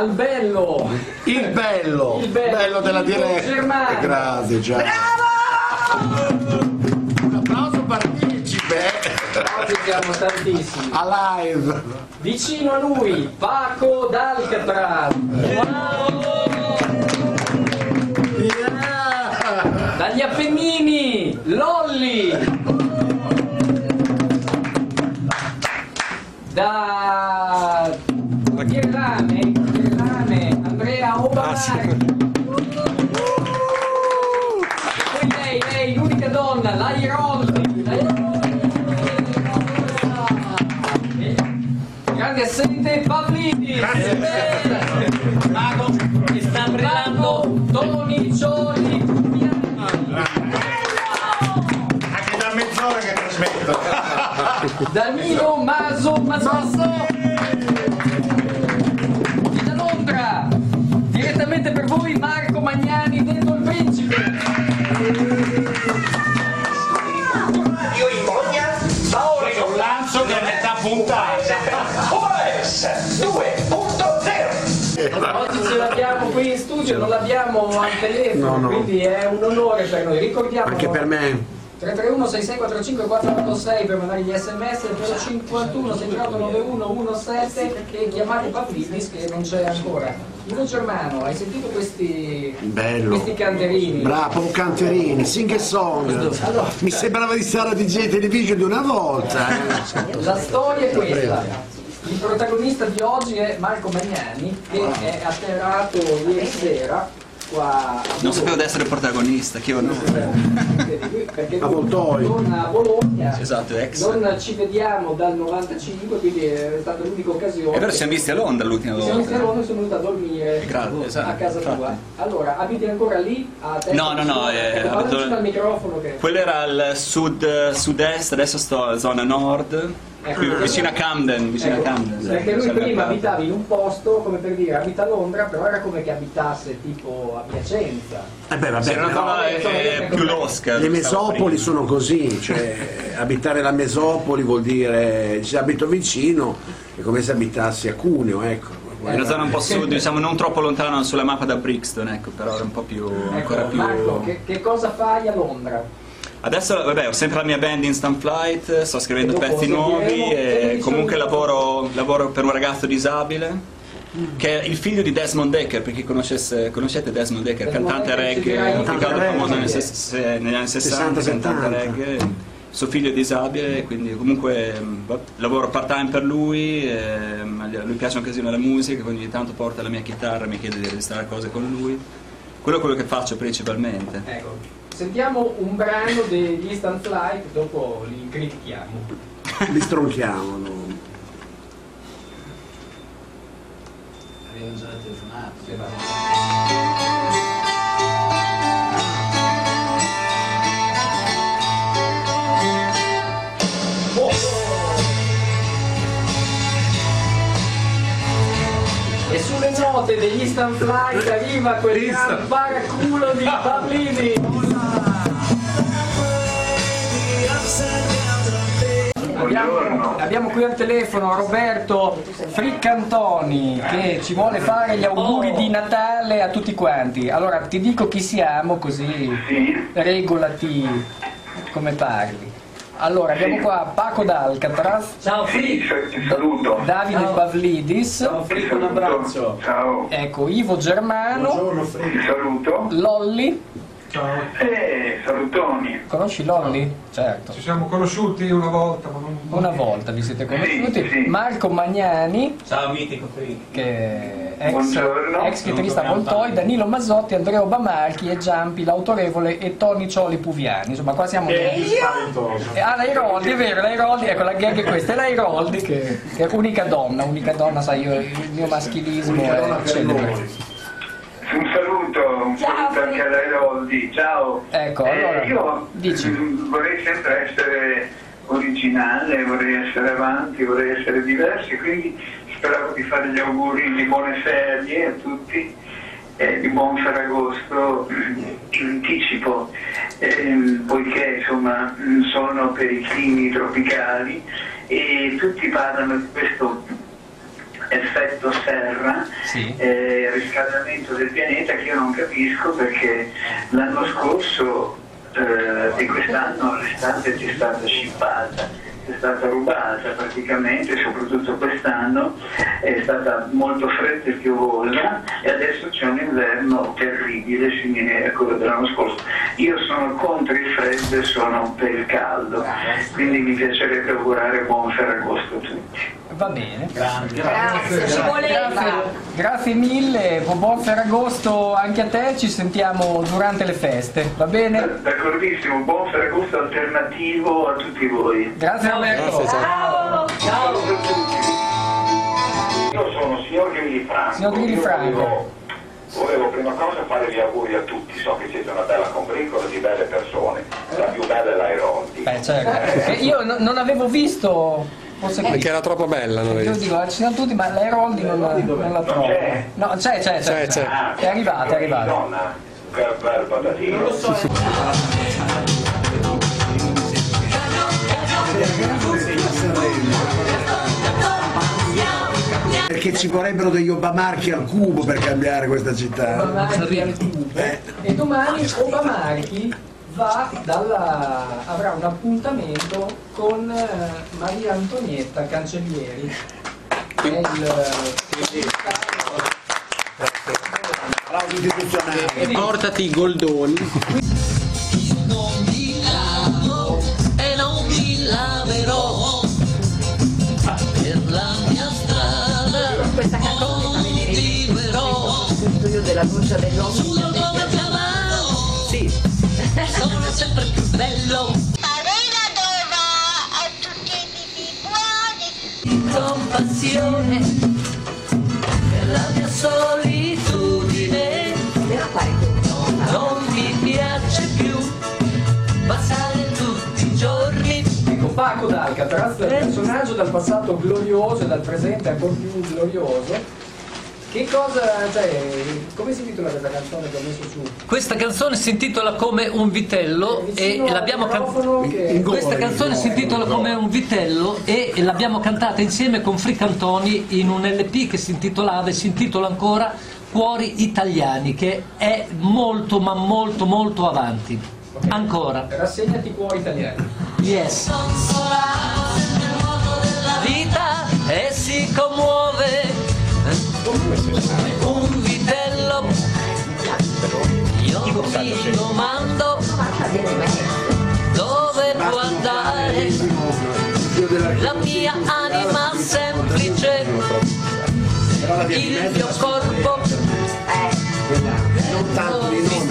Bello. Al bello. Il bello. Il bello. della Ivo diretta. Germano. Grazie, già. Un applauso partecipe. Oggi siamo tantissimi. A live. Vicino a lui, Paco d'Alcatraz. Yeah. Dagli Appennini, Lolli. Da Tirrame, Andrea Obanari. Poi lei, lei, l'unica donna, la Iroldi. Grande assente Pavlini. Grazie. Mago che sta brillando Toni Cioli. Anche da mezz'ora che trasmetto. Danilo Maso Mazzosso qui in studio non l'abbiamo al telefono No, no. quindi è un onore per noi ricordiamo Anche per me. 331 6645 486 per mandare gli sms 051 68 91 17 e chiamate Pavlidis che non c'è ancora Uno Germano hai sentito questi Bello. questi canterini Bravo, canterini, sing a song. Mi sembrava di stare a DJ Television di una volta. eh. La storia è questa. Il protagonista di oggi è Marco Magnani che è atterrato ieri sera qua a Non sapevo di essere protagonista, che onore. Perché A Voltoi. torna a Bologna. Esatto, ex. Non ci vediamo dal 95, quindi è stata l'unica occasione. È vero, ci siamo visti a Londra l'ultima Ci siamo visti a volta. Londra e sono venuto a dormire Grazie, esatto, a casa tua. infatti. Allora, abiti ancora lì? A testa No, no, no, eh, ecco, abito- vicino al microfono che... Quello era il sud, sud-est, adesso sto a zona nord, Ecco, qui vicino a Camden, vicino Ecco, a Camden. perché lui prima abitava in un posto, come per dire, abita a Londra, però era come che abitasse tipo a Piacenza. Eh beh, vabbè, però zona eh, più losca. le mesopoli prima. sono così, cioè abitare la mesopoli vuol dire se abito vicino è come se abitassi a Cuneo, ecco. È una zona un po' sud, diciamo non troppo lontana sulla mappa da Brixton, ecco, però era un po' più, ancora Ecco, più... Marco, che, che cosa fai a Londra? Adesso vabbè, ho sempre la mia band Instant Flight, sto scrivendo E pezzi nuovi e e comunque lavoro, lavoro per un ragazzo disabile che è il figlio di Desmond Decker, per chi conoscesse, conoscete Desmond Decker, Desmond cantante reggae, un ricordo famoso negli, anni 60, 60, cantante 70. reggae. Suo figlio è disabile, quindi comunque lavoro part time per lui, a lui piace un casino la musica, quindi ogni tanto porta la mia chitarra, mi chiede di registrare cose con lui. Quello è quello che faccio principalmente. Ecco, sentiamo un brano degli Instant Flight, dopo li critichiamo. Li stronchiamo. no? E sulle note degli Instant Flight arriva quel gran paraculo di Pavlini. Abbiamo, abbiamo qui al telefono Roberto Friccantoni che ci vuole fare gli auguri di Natale a tutti quanti. Allora ti dico chi siamo così regolati come parli. Allora abbiamo qua Paco d'Alcatraz, Ciao Sì, saluto. Davide Pavlidis, Ti saluto. Ciao. ecco Ivo Germano, Ti saluto. Lolli, Eh, salutoni. conosci Lolli? Certo. Ci siamo conosciuti una volta, ma non... Una volta vi siete conosciuti, Sì, sì. Marco Magnani, Ciao mitico che è ex, Buongiorno. ex chitarrista Voltoi, Danilo Mazzotti, Andrea Bamarchi e Giampi, l'autorevole e Toni Cioli Puviani. Insomma, qua siamo. E ah, la Iroldi, è vero, la Iroldi, ecco la gag è questa, è la Iroldi che, che è unica donna, unica donna, sai, io, il mio maschilismo è celebre. Un saluto, anche a Heroldi. Ciao. Ecco, Eh, allora, io dici. mm, vorrei sempre essere originale, vorrei essere avanti, vorrei essere diversi, quindi speravo di fare gli auguri di buone ferie a tutti. eh, di buon Ferragosto in anticipo, ehm, poiché insomma mm, sono per i climi tropicali e tutti parlano di questo effetto serra, Sì. eh, riscaldamento del pianeta che io non capisco perché l'anno scorso eh, e quest'anno l'estate è stata scippata, è stata rubata praticamente, soprattutto quest'anno è stata molto fredda e piovosa e adesso c'è un inverno terribile, simile a quello dell'anno scorso. Io sono contro il freddo e sono per il caldo, quindi mi piacerebbe augurare buon Ferragosto a tutti. Va bene. Grazie, ci voleva. Grazie, grazie mille, buon Ferragosto anche a te, ci sentiamo durante le feste, va bene? D'accordissimo, buon Ferragosto alternativo a tutti voi. Grazie Roberto. Ciao. Ciao. Io sono signor Grilli Franco. Signor Grilli Franco. Volevo, volevo prima cosa fare gli auguri a tutti, so che siete una bella combricola di belle persone, la più bella è l'Aironti. Beh, certo. Eh, io no- non avevo visto, forse Perché era troppo bella, non Io dico, ci sono tutti, ma l'Heroldi non, non la trovo. c'è? No, c'è, c'è, c'è. C'è, c'è. Ah, È arrivata, è arrivata. Donna, che bel patatino. Perché ci vorrebbero degli Obamarchi al cubo per cambiare questa città. Obamarchi al cubo. Eh. E domani Obamarchi va dalla, avrà un appuntamento con eh, Maria Antonietta Cancellieri. Che è il, Applausi istituzionali. Portati i goldoni. della doccia dell'uomo. sulla come chiamavo sì sono sempre più bello Aveva dova a tutti i tipi buoni. compassione per la mia solitudine Devo fare questo. non mi piace più passare tutti i giorni Ecco, Paco d'Alcatraz, personaggio dal passato glorioso e dal presente ancora più glorioso. Che cosa, cioè, come si intitola questa canzone che ho messo su? Questa canzone si intitola come un vitello e Vicino al l'abbiamo cantata. che- Questa canzone si intitola come un vitello e l'abbiamo cantata insieme con Free Cantoni in un LP che si intitolava e si intitola ancora Cuori Italiani, che è molto ma molto molto avanti. Ancora. Rassegnati cuori italiani. Yes. Vita e si commuove un vitello. Io mi domando dove può andare la mia anima semplice, il mio corpo Non tanto di nome.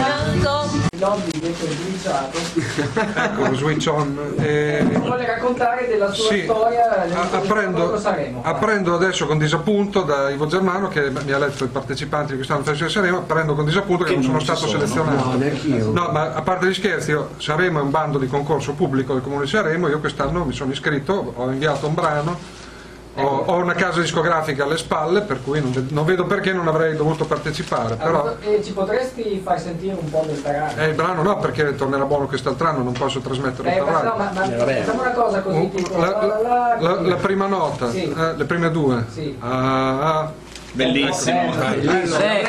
Lobby invece è sbirciato. Ecco, switch on. Eh, Vuole raccontare della sua sì, storia a- apprendo, saremo? apprendo adesso con disappunto da Ivo Germano che mi ha letto i partecipanti di quest'anno al Festival di Sanremo, apprendo con disappunto che, non sono stato selezionato. No. No, ma a parte gli scherzi, io- Sanremo è un bando di concorso pubblico del Comune di Sanremo, io quest'anno mi sono iscritto, ho inviato un brano, ho, ho una casa discografica alle spalle, per cui non, non vedo perché non avrei dovuto partecipare, però... E ci potresti far sentire un po' del brano? Eh, il brano no, perché tornerà buono quest'altro anno, non posso trasmetterlo Eh, per ma, no, ma, ma facciamo una cosa così, Oh, tipo... la, la, la, la- la, prima nota, Sì. eh, le prime due. Sì. Ah, ah. Bellissimo. Eh, Allora,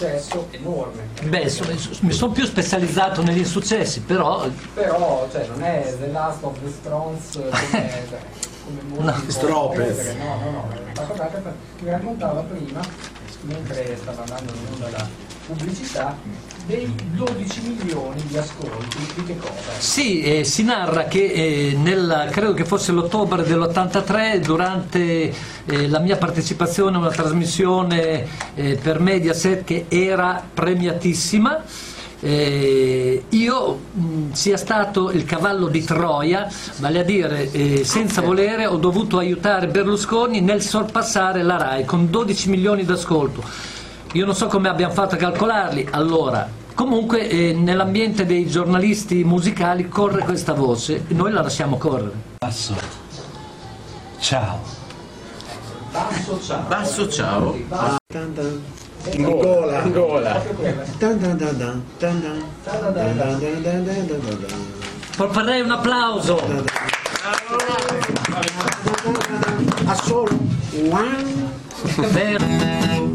avuto un successo enorme, Beh, so- mi sono più specializzato negli insuccessi, però però cioè, non è The Last of the Strons come, cioè, come molti No. Stropez. No, no, no. Paco d'Alcatraz mi raccontava prima, mentre stava andando in onda la pubblicità, dei 12 milioni di ascolti, di che cosa? Sì, eh, si narra che eh, nel, credo che fosse l'ottobre dell'83, durante eh, la mia partecipazione a una trasmissione eh, per Mediaset che era premiatissima, eh, io sia stato il cavallo di Troia, vale a dire eh, senza volere ho dovuto aiutare Berlusconi nel sorpassare la RAI con 12 milioni d'ascolto. Io non so come abbiamo fatto a calcolarli, allora Comunque eh, nell'ambiente dei giornalisti musicali corre questa voce, e noi la lasciamo correre. Basso. Ciao. Basso ciao. Basso ciao. In gola. In gola. Farei un applauso. A solo. Per-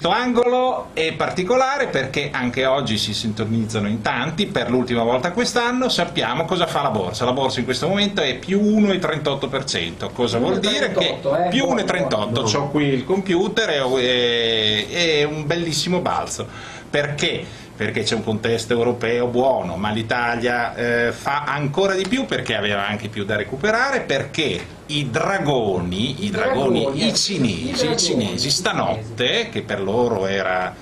Questo angolo è particolare perché anche oggi si sintonizzano in tanti, per l'ultima volta quest'anno sappiamo cosa fa la borsa. La borsa in questo momento è più 1,38%, cosa vuol dire che 1,38, eh, più buono, 1,38, ho qui il computer e è un bellissimo balzo. Perché? Perché c'è un contesto europeo buono, ma l'Italia eh, fa ancora di più perché aveva anche più da recuperare, perché i dragoni, i dragoni, dragoni, i eh. cinesi, I dragoni. i cinesi stanotte, che per loro era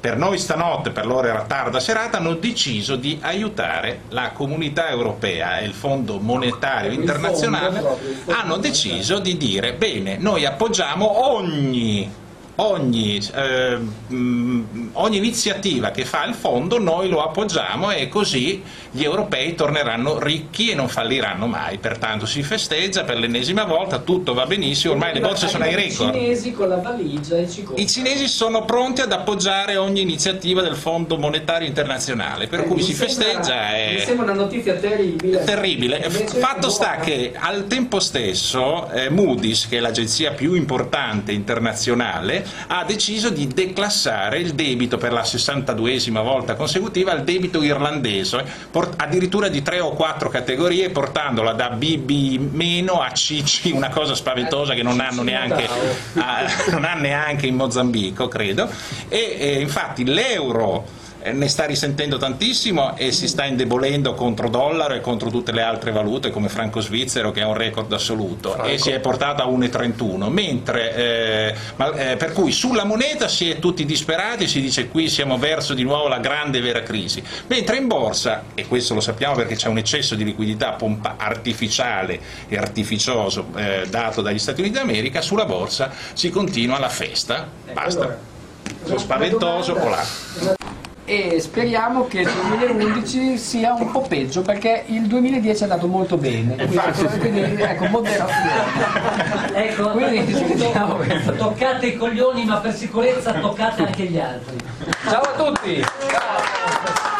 per noi stanotte, per loro era tarda serata, hanno deciso di aiutare la comunità europea e il Fondo Monetario Internazionale, hanno deciso di dire bene, noi appoggiamo ogni ogni, eh, mh, ogni iniziativa che fa il fondo noi lo appoggiamo e così gli europei torneranno ricchi e non falliranno mai. Pertanto si festeggia per l'ennesima volta, tutto va benissimo, ormai le borse sono ai I record. cinesi con la valigia e ci comprano. I cinesi sono pronti ad appoggiare ogni iniziativa del Fondo Monetario Internazionale, per Eh, cui mi si sembra- festeggia Mi e sembra una notizia terribile. terribile. Fatto è sta che al tempo stesso eh, Moody's, che è l'agenzia più importante internazionale, ha deciso di declassare il debito per la 62esima volta consecutiva al debito irlandese, addirittura di tre o quattro categorie, portandola da BB- a CC, una cosa spaventosa che non hanno neanche, ah, non ha neanche in Mozambico, credo. E, e infatti l'euro eh, ne sta risentendo tantissimo e si sta indebolendo contro dollaro e contro tutte le altre valute come franco svizzero che è un record assoluto e si è portato a 1,31 mentre eh, ma- eh, per cui sulla moneta si è tutti disperati si dice qui siamo verso di nuovo la grande vera crisi. Mentre in borsa e questo lo sappiamo perché c'è un eccesso di liquidità pompa- artificiale e artificioso eh, dato dagli Stati Uniti d'America sulla borsa si continua la festa. Basta. sono spaventoso polacco E speriamo che il 2011 sia un po' peggio perché il 2010 è andato molto bene. Quindi, quindi, ecco, moderazione. Ecco, Quindi questo. toccate i coglioni, ma per sicurezza toccate anche gli altri. Ciao a tutti! Tutti